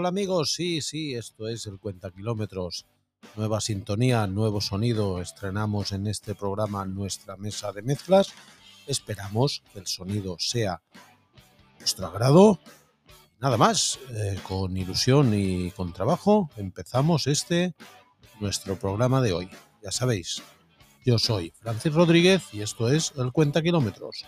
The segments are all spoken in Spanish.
Hola amigos, sí, sí, esto es el Cuenta Kilómetros. Nueva sintonía, nuevo sonido. Estrenamos en este programa nuestra mesa de mezclas. Esperamos que el sonido sea nuestro agrado. Nada más, eh, con ilusión y con trabajo, empezamos este, nuestro programa de hoy. Ya sabéis, yo soy Francis Rodríguez y esto es el Cuenta Kilómetros.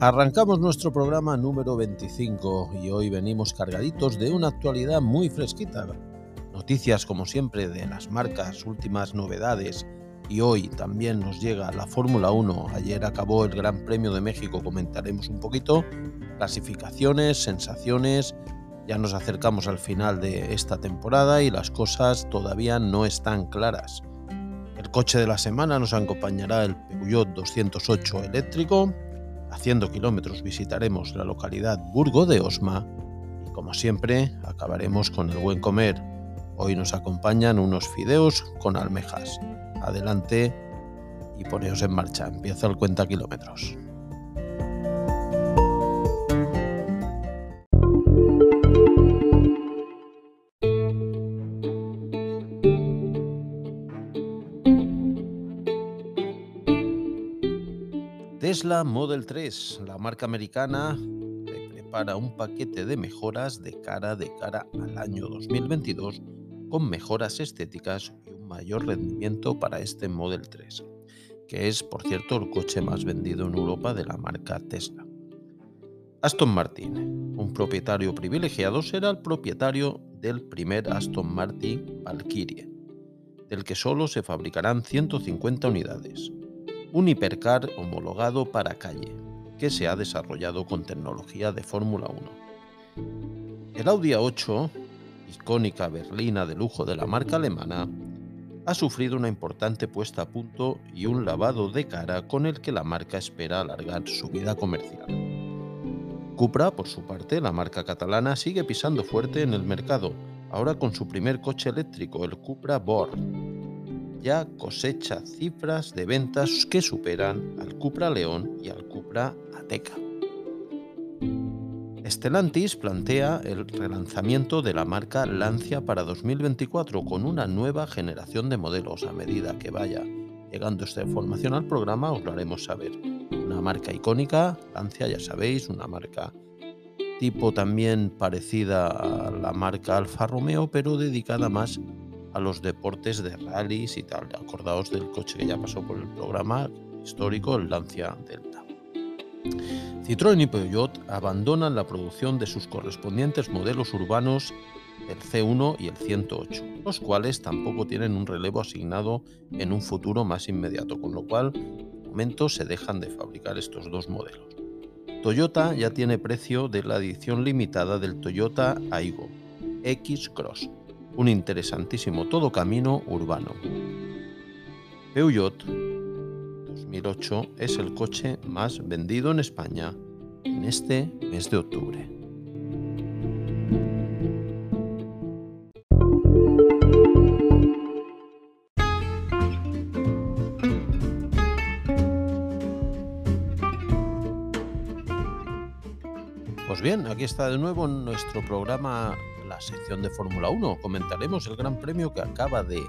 Arrancamos nuestro programa número 25 y hoy venimos cargaditos de una actualidad muy fresquita. Noticias como siempre de las marcas, últimas novedades y hoy también nos llega la Fórmula 1. Ayer acabó el Gran Premio de México, comentaremos un poquito, clasificaciones, sensaciones. Ya nos acercamos al final de esta temporada y las cosas todavía no están claras. El coche de la semana nos acompañará el Peugeot 208 eléctrico, Haciendo kilómetros visitaremos la localidad Burgo de Osma y como siempre acabaremos con el buen comer. Hoy nos acompañan unos fideos con almejas. Adelante y poneos en marcha. Empieza el cuenta kilómetros. Model 3, la marca americana, prepara un paquete de mejoras de cara de cara al año 2022 con mejoras estéticas y un mayor rendimiento para este Model 3, que es, por cierto, el coche más vendido en Europa de la marca Tesla. Aston Martin, un propietario privilegiado, será el propietario del primer Aston Martin Valkyrie, del que solo se fabricarán 150 unidades un hipercar homologado para calle, que se ha desarrollado con tecnología de Fórmula 1. El Audi A8, icónica berlina de lujo de la marca alemana, ha sufrido una importante puesta a punto y un lavado de cara con el que la marca espera alargar su vida comercial. Cupra, por su parte, la marca catalana, sigue pisando fuerte en el mercado, ahora con su primer coche eléctrico, el Cupra Born, ya cosecha cifras de ventas que superan al Cupra León y al Cupra Ateca. Stellantis plantea el relanzamiento de la marca Lancia para 2024 con una nueva generación de modelos. A medida que vaya llegando esta información al programa os lo haremos saber. Una marca icónica, Lancia ya sabéis, una marca tipo también parecida a la marca Alfa Romeo, pero dedicada más a los deportes de rallies y tal. Acordaos del coche que ya pasó por el programa histórico, el Lancia Delta. Citroën y Peugeot abandonan la producción de sus correspondientes modelos urbanos el C1 y el 108, los cuales tampoco tienen un relevo asignado en un futuro más inmediato, con lo cual momento se dejan de fabricar estos dos modelos. Toyota ya tiene precio de la edición limitada del Toyota Aygo X Cross, un interesantísimo todo camino urbano. Peugeot 2008 es el coche más vendido en España en este mes de octubre. Pues bien, aquí está de nuevo nuestro programa sección de Fórmula 1. Comentaremos el Gran Premio que acaba de,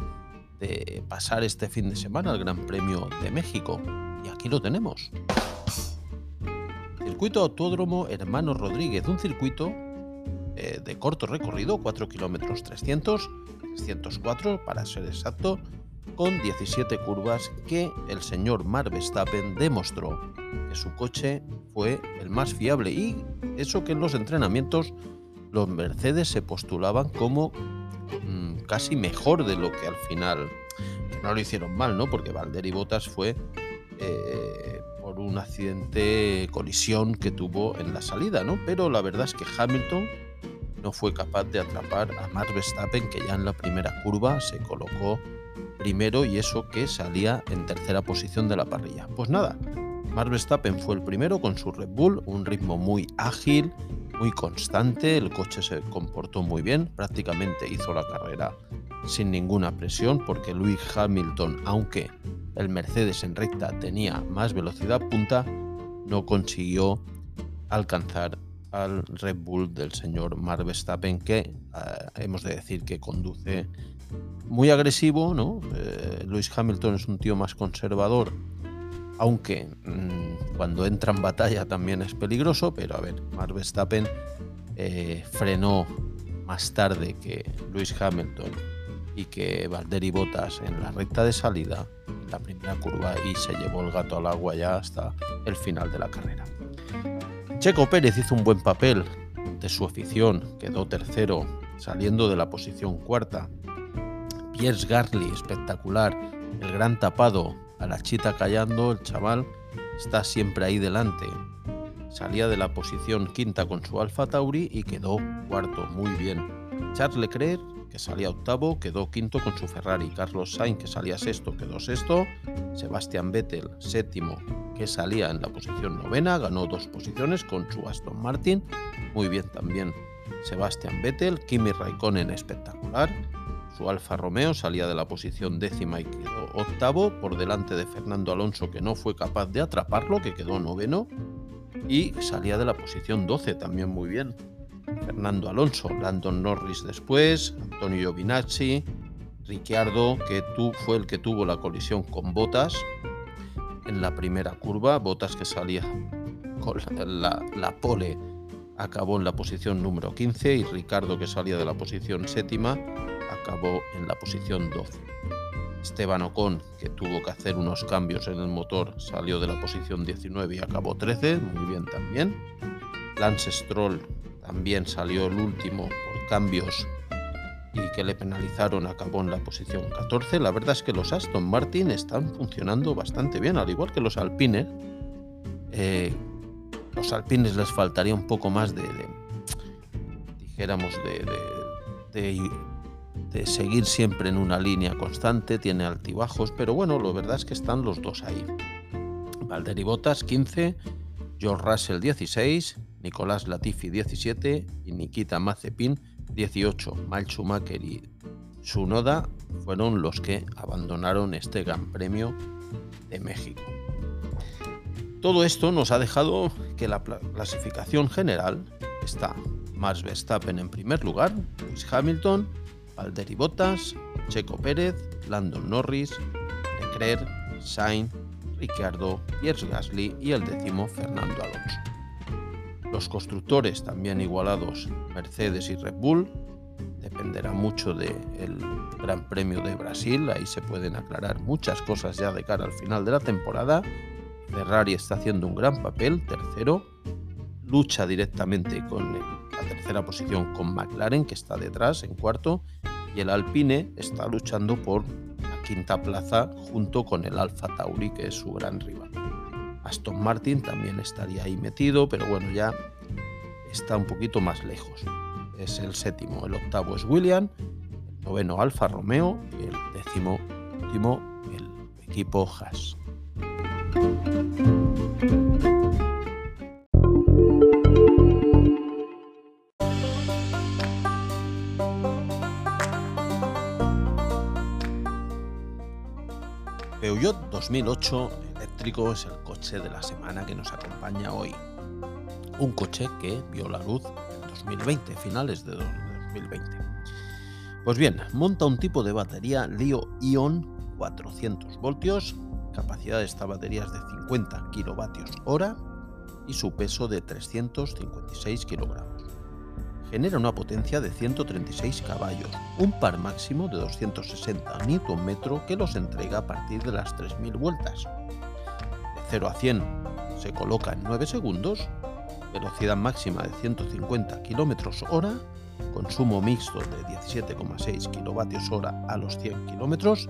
pasar este fin de semana, el Gran Premio de México. Y aquí lo tenemos. Circuito Autódromo Hermano Rodríguez, un circuito eh, de corto recorrido, 4 kilómetros 300, 304 para ser exacto, con 17 curvas que el señor Mar Verstappen demostró que su coche fue el más fiable y eso que en los entrenamientos los Mercedes se postulaban como mm, casi mejor de lo que al final, no lo hicieron mal, ¿no? Porque Valtteri Bottas fue eh, por un accidente, colisión que tuvo en la salida, ¿no? Pero la verdad es que Hamilton no fue capaz de atrapar a Max Verstappen, que ya en la primera curva se colocó primero y eso que salía en tercera posición de la parrilla. Pues nada, Max Verstappen fue el primero con su Red Bull, un ritmo muy ágil, muy constante, el coche se comportó muy bien, prácticamente hizo la carrera sin ninguna presión porque Lewis Hamilton, aunque el Mercedes en recta tenía más velocidad punta, no consiguió alcanzar al Red Bull del señor Max Verstappen que eh, hemos de decir que conduce muy agresivo, ¿no? Eh, Hamilton es un tío más conservador aunque mm, cuando entra en batalla también es peligroso, pero a ver, Max Verstappen eh, frenó más tarde que Lewis Hamilton y que Valtteri Bottas en la recta de salida, la primera curva, y se llevó el gato al agua ya hasta el final de la carrera. Checo Pérez hizo un buen papel de su afición, quedó tercero, saliendo de la posición cuarta. Pierce Gasly, espectacular, el gran tapado, a la chita callando, el chaval está siempre ahí delante. Salía de la posición quinta con su Alfa Tauri y quedó cuarto, muy bien. Charles Leclerc, que salía octavo, quedó quinto con su Ferrari. Carlos Sainz, que salía sexto, quedó sexto. Sebastian Vettel, séptimo, que salía en la posición novena, ganó dos posiciones con su Aston Martin. Muy bien también Sebastian Vettel. Kimi Raikkonen, espectacular. Su Alfa Romeo salía de la posición décima y quedó octavo por delante de Fernando Alonso que no fue capaz de atraparlo, que quedó noveno. Y salía de la posición 12 también muy bien. Fernando Alonso, Landon Norris después, Antonio Giovinazzi, Ricciardo, que tú, fue el que tuvo la colisión con Botas en la primera curva, Botas que salía con la, la pole acabó en la posición número 15 y Ricardo que salía de la posición séptima acabó en la posición 12. Esteban Ocon, que tuvo que hacer unos cambios en el motor, salió de la posición 19 y acabó 13, muy bien también. Lance Stroll también salió el último por cambios y que le penalizaron, acabó en la posición 14. La verdad es que los Aston Martin están funcionando bastante bien, al igual que los Alpine. Eh, los Alpines les faltaría un poco más de, dijéramos, de, de de seguir siempre en una línea constante, tiene altibajos, pero bueno, lo verdad es que están los dos ahí. Bottas 15, George Russell 16, Nicolás Latifi 17 y Nikita Mazepin 18. Mal Schumacher y Sunoda fueron los que abandonaron este Gran Premio de México. Todo esto nos ha dejado que la clasificación general está Max Verstappen en primer lugar, Lewis Hamilton, Valtteri Bottas, Checo Pérez, Landon Norris, Leclerc, Sainz, Ricciardo, Pierre Gasly y el décimo Fernando Alonso. Los constructores también igualados Mercedes y Red Bull. Dependerá mucho del Gran Premio de Brasil, ahí se pueden aclarar muchas cosas ya de cara al final de la temporada. Ferrari está haciendo un gran papel, tercero, lucha directamente con la tercera posición con McLaren, que está detrás en cuarto, el Alpine está luchando por la quinta plaza junto con el Alfa Tauri, que es su gran rival. Aston Martin también estaría ahí metido, pero bueno, ya está un poquito más lejos. Es el séptimo, el octavo es William, el noveno Alfa Romeo y el décimo último el equipo Haas. Peugeot 2008 eléctrico es el coche de la semana que nos acompaña hoy. Un coche que vio la luz en 2020, finales de 2020. Pues bien, monta un tipo de batería Lio-Ion 400 voltios, capacidad de esta batería es de 50 kilovatios hora y su peso de 356 kilogramos genera una potencia de 136 caballos, un par máximo de 260 Nm que los entrega a partir de las 3.000 vueltas. De 0 a 100 se coloca en 9 segundos, velocidad máxima de 150 km hora, consumo mixto de 17,6 kWh a los 100 km,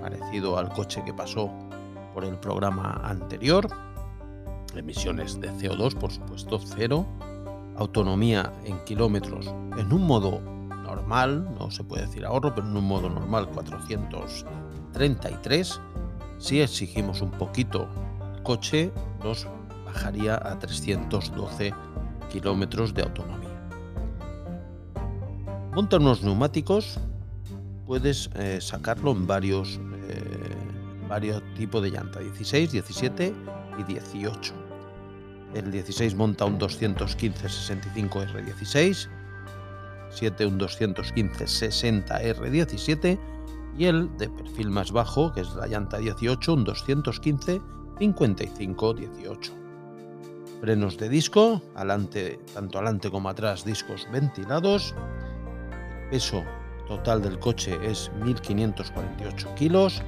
parecido al coche que pasó por el programa anterior, emisiones de CO2 por supuesto cero, autonomía en kilómetros en un modo normal, no se puede decir ahorro, pero en un modo normal 400 33. Si exigimos un poquito el coche, nos bajaría a 312 kilómetros de autonomía. Monta unos neumáticos, puedes eh, sacarlo en varios, eh, varios tipos de llanta, 16, 17 y 18. El 16 monta un 215-65 R16, 7 un 215-60 R17 y el de perfil más bajo, que es la llanta 18, un 215 55-18. Frenos de disco, alante, tanto adelante como atrás discos ventilados. peso total del coche es 1548 kilos.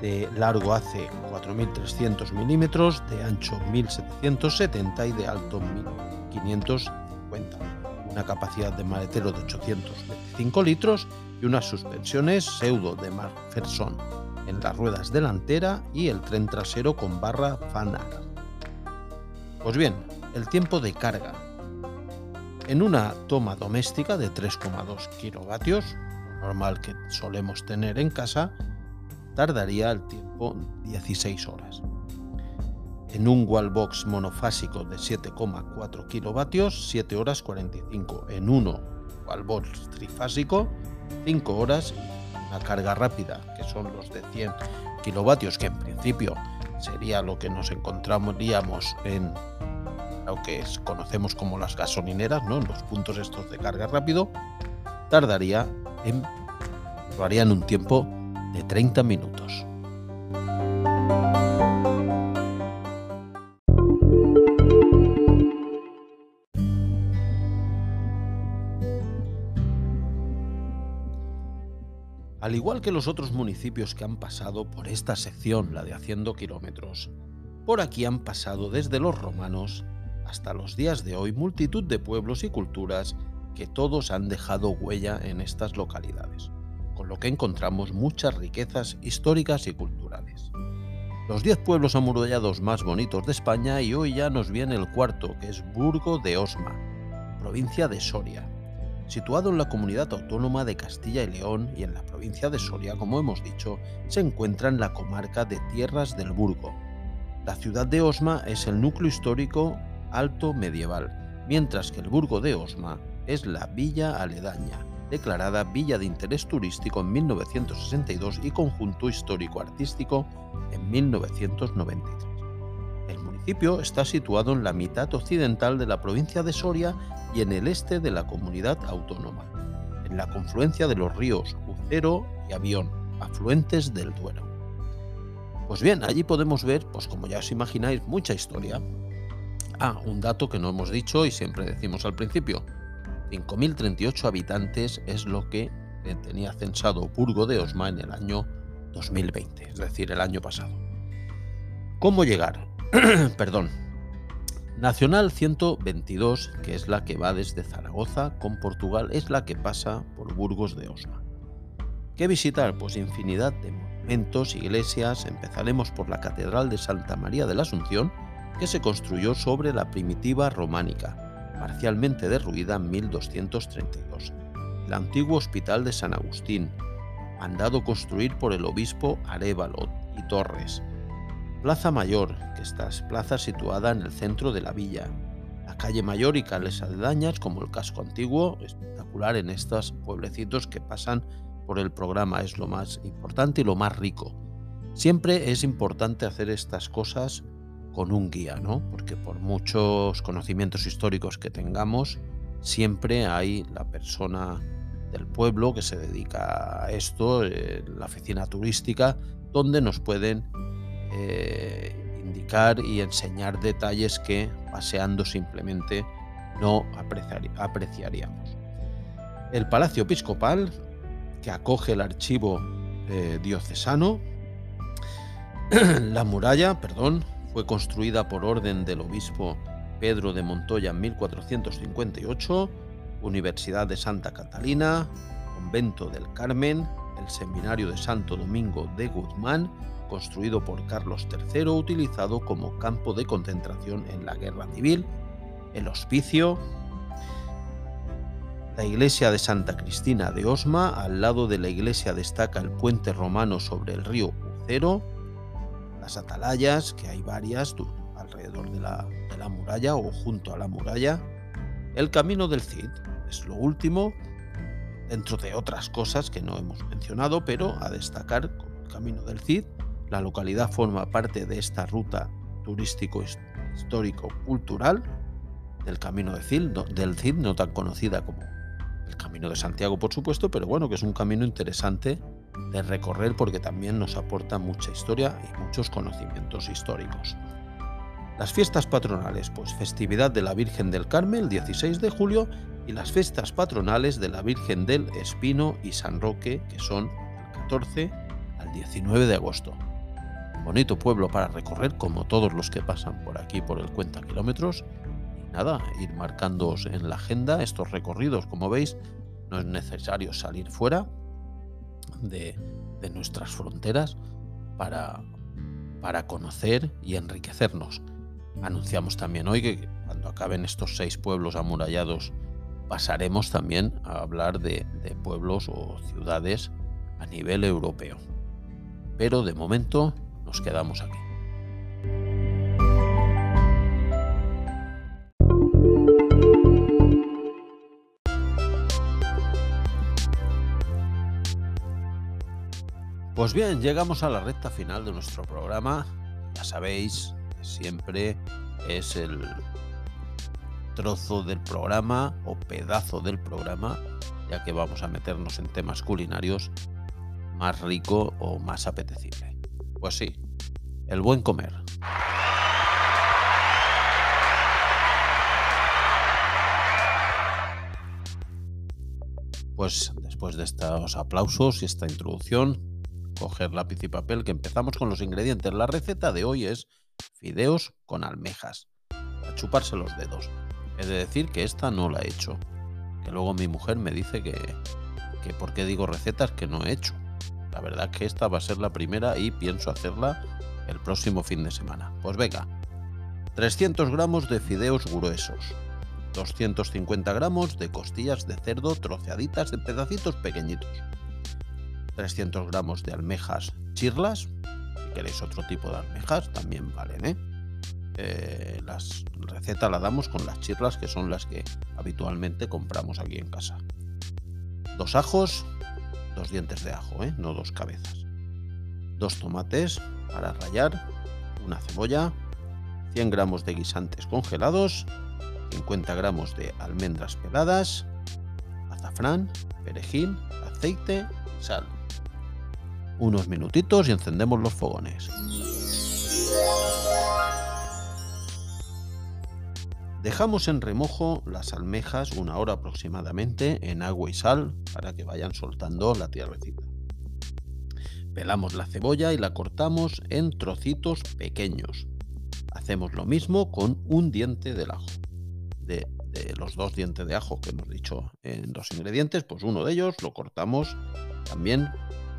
De largo hace 4300 milímetros, de ancho 1770 y de alto 1550. Una capacidad de maletero de 825 litros y unas suspensiones pseudo de McPherson en las ruedas delantera y el tren trasero con barra Fanar. Pues bien, el tiempo de carga. En una toma doméstica de 3,2 kilovatios, normal que solemos tener en casa, tardaría el tiempo 16 horas. En un wallbox monofásico de 7,4 kilovatios, 7 horas 45. En uno wallbox trifásico, 5 horas una carga rápida, que son los de 100 kilovatios, que en principio sería lo que nos encontraríamos en lo que conocemos como las gasolineras, ¿no? los puntos estos de carga rápido, tardaría en, lo haría en un tiempo de 30 minutos. Al igual que los otros municipios que han pasado por esta sección, la de Haciendo Kilómetros, por aquí han pasado desde los romanos hasta los días de hoy multitud de pueblos y culturas que todos han dejado huella en estas localidades, lo que encontramos muchas riquezas históricas y culturales. Los 10 pueblos amurallados más bonitos de España y hoy ya nos viene el cuarto, que es Burgo de Osma, provincia de Soria, Situado en la comunidad autónoma de Castilla y León y en la provincia de Soria, como hemos dicho, se encuentra en la comarca de Tierras del Burgo. La ciudad de Osma es el núcleo histórico alto medieval, mientras que el Burgo de Osma es la villa aledaña, declarada Villa de Interés Turístico en 1962 y Conjunto Histórico Artístico en 1993. El municipio está situado en la mitad occidental de la provincia de Soria y en el este de la comunidad autónoma, en la confluencia de los ríos Ucero y Avión, afluentes del Duero. Pues bien, allí podemos ver, pues como ya os imagináis, mucha historia. Ah, un dato que no hemos dicho y siempre decimos al principio. 5.038 habitantes es lo que tenía censado Burgo de Osma en el año 2020, es decir, el año pasado. ¿Cómo llegar? Perdón, Nacional 122, que es la que va desde Zaragoza con Portugal, es la que pasa por Burgos de Osma. ¿Qué visitar? Pues infinidad de monumentos, iglesias. Empezaremos por la Catedral de Santa María de la Asunción, que se construyó sobre la primitiva románica, parcialmente derruida en 1232. El antiguo Hospital de San Agustín, mandado construir por el obispo Arévalo y Torres, Plaza Mayor, que esta es plaza situada en el centro de la villa. La calle Mayor y calles aledañas, como el casco antiguo, espectacular en estos pueblecitos que pasan por el programa, es lo más importante y lo más rico. Siempre es importante hacer estas cosas con un guía, ¿no? Porque por muchos conocimientos históricos que tengamos, siempre hay la persona del pueblo que se dedica a esto, eh, la oficina turística, donde nos pueden eh, indicar y enseñar detalles que paseando simplemente no apreciaríamos. El Palacio Episcopal, que acoge el archivo eh, diocesano, la muralla, perdón, fue construida por orden del obispo Pedro de Montoya en 1458, Universidad de Santa Catalina, Convento del Carmen, el Seminario de Santo Domingo de Guzmán construido por Carlos III, utilizado como campo de concentración en la Guerra Civil, el hospicio, La iglesia de Santa Cristina de Osma, al lado de la iglesia destaca el puente romano sobre el río Ucero, las atalayas, que hay varias alrededor de la, de la muralla o junto a la muralla, el camino del Cid, es lo último, dentro de otras cosas que no hemos mencionado, pero a destacar el camino del Cid, la localidad forma parte de esta ruta turístico histórico cultural del camino del Cid, del Cid, no tan conocida como el Camino de Santiago, por supuesto, pero bueno, que es un camino interesante de recorrer porque también nos aporta mucha historia y muchos conocimientos históricos. Las fiestas patronales, pues festividad de la Virgen del Carmen el 16 de julio y las fiestas patronales de la Virgen del Espino y San Roque, que son del 14 al 19 de agosto. bonito pueblo para recorrer, como todos los que pasan por aquí por el cuenta kilómetros, nada, ir marcándoos en la agenda estos recorridos. Como veis, no es necesario salir fuera de, nuestras fronteras para, para conocer y enriquecernos. Anunciamos también hoy que cuando acaben estos seis pueblos amurallados pasaremos también a hablar de, de pueblos o ciudades a nivel europeo. Pero de momento nos quedamos aquí. Pues bien, llegamos a la recta final de nuestro programa. Ya sabéis siempre es el trozo del programa o pedazo del programa, ya que vamos a meternos en temas culinarios, más rico o más apetecible. Pues sí, el buen comer. Pues después de estos aplausos y esta introducción, coger lápiz y papel que empezamos con los ingredientes. La receta de hoy es fideos con almejas. A chuparse los dedos. He de decir que esta no la he hecho. Que luego mi mujer me dice que, que por qué digo recetas que no he hecho. La verdad que esta va a ser la primera y pienso hacerla el próximo fin de semana. Pues venga. 300 gramos de fideos gruesos. 250 gramos de costillas de cerdo troceaditas en pedacitos pequeñitos. 300 gramos de almejas chirlas. Si queréis otro tipo de almejas, también valen. ¿eh? Eh, las recetas la damos con las chirlas, que son las que habitualmente compramos aquí en casa. Dos ajos, dos dientes de ajo, ¿eh? no dos cabezas. Dos tomates para rallar, una cebolla, 100 gramos de guisantes congelados, 50 gramos de almendras peladas, azafrán, perejil, aceite sal unos minutitos y encendemos los fogones. Dejamos en remojo las almejas una hora aproximadamente en agua y sal para que vayan soltando la tierrecita. Pelamos la cebolla y la cortamos en trocitos pequeños. Hacemos lo mismo con un diente del ajo. De, de, los dos dientes de ajo que hemos dicho en los ingredientes, pues uno de ellos lo cortamos también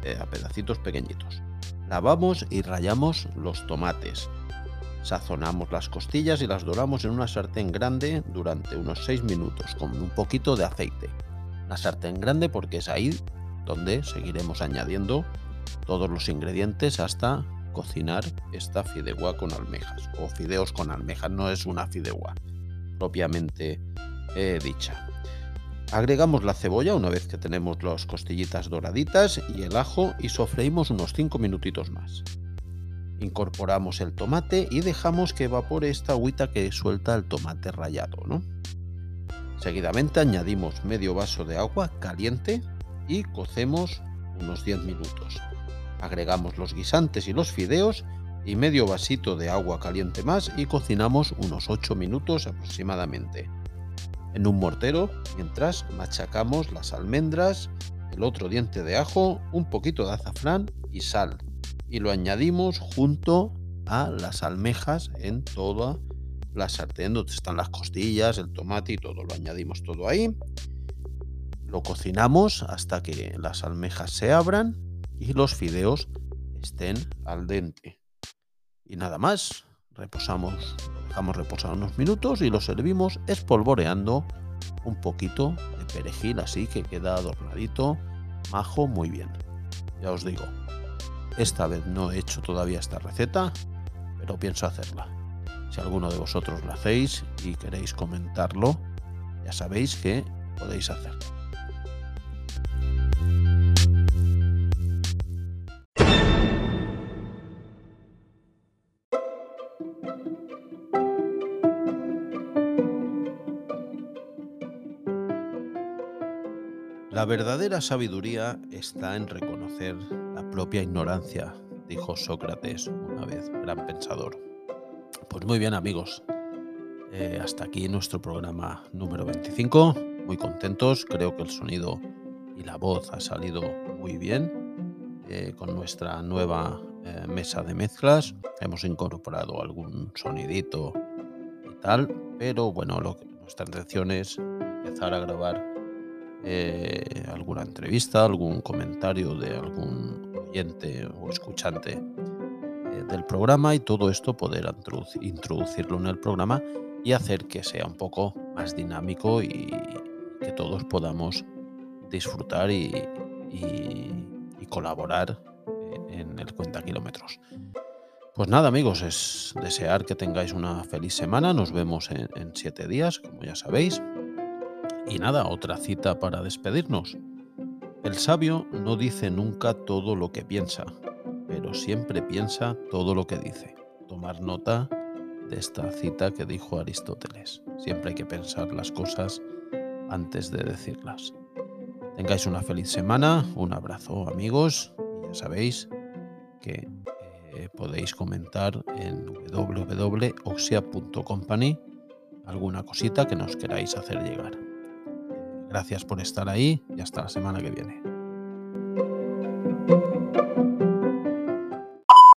eh, a pedacitos pequeñitos. Lavamos y rayamos los tomates. Sazonamos las costillas y las doramos en una sartén grande durante unos 6 minutos con un poquito de aceite. La sartén grande porque es ahí donde seguiremos añadiendo todos los ingredientes hasta cocinar esta fideuá con almejas o fideos con almejas. No es una fideuá propiamente eh, dicha. Agregamos la cebolla una vez que tenemos las costillitas doraditas y el ajo y sofreímos unos 5 minutitos más. Incorporamos el tomate y dejamos que evapore esta agüita que suelta el tomate rallado. ¿no? Seguidamente añadimos medio vaso de agua caliente y cocemos unos 10 minutos. Agregamos los guisantes y los fideos y medio vasito de agua caliente más y cocinamos unos 8 minutos aproximadamente en un mortero mientras machacamos las almendras, el otro diente de ajo, un poquito de azafrán y sal. Y lo añadimos junto a las almejas en toda la sartén donde están las costillas, el tomate y todo. Lo añadimos todo ahí. Lo cocinamos hasta que las almejas se abran y los fideos estén al dente. Y nada más, reposamos, dejamos reposar unos minutos y lo servimos espolvoreando un poquito de perejil así que queda adornadito, majo, muy bien. Ya os digo, esta vez no he hecho todavía esta receta, pero pienso hacerla. Si alguno de vosotros la hacéis y queréis comentarlo, ya sabéis que podéis hacerlo. La verdadera sabiduría está en reconocer la propia ignorancia, dijo Sócrates una vez, gran pensador. Pues muy bien amigos, eh, hasta aquí nuestro programa número 25, muy contentos, creo que el sonido y la voz ha salido muy bien eh, con nuestra nueva eh, mesa de mezclas, hemos incorporado algún sonidito y tal, pero bueno, lo que, nuestra intención es empezar a grabar eh, alguna entrevista, algún comentario de algún oyente o escuchante eh, del programa y todo esto poder introducirlo en el programa y hacer que sea un poco más dinámico y que todos podamos disfrutar y, colaborar en el cuenta kilómetros. Pues nada amigos, es desear que tengáis una feliz semana, nos vemos en siete días, como ya sabéis. Y nada, otra cita para despedirnos. El sabio no dice nunca todo lo que piensa, pero siempre piensa todo lo que dice. Tomar nota de esta cita que dijo Aristóteles. Siempre hay que pensar las cosas antes de decirlas. Tengáis una feliz semana, un abrazo amigos y ya sabéis que eh, podéis comentar en www.oxia.company alguna cosita que nos queráis hacer llegar. Gracias por estar ahí y hasta la semana que viene.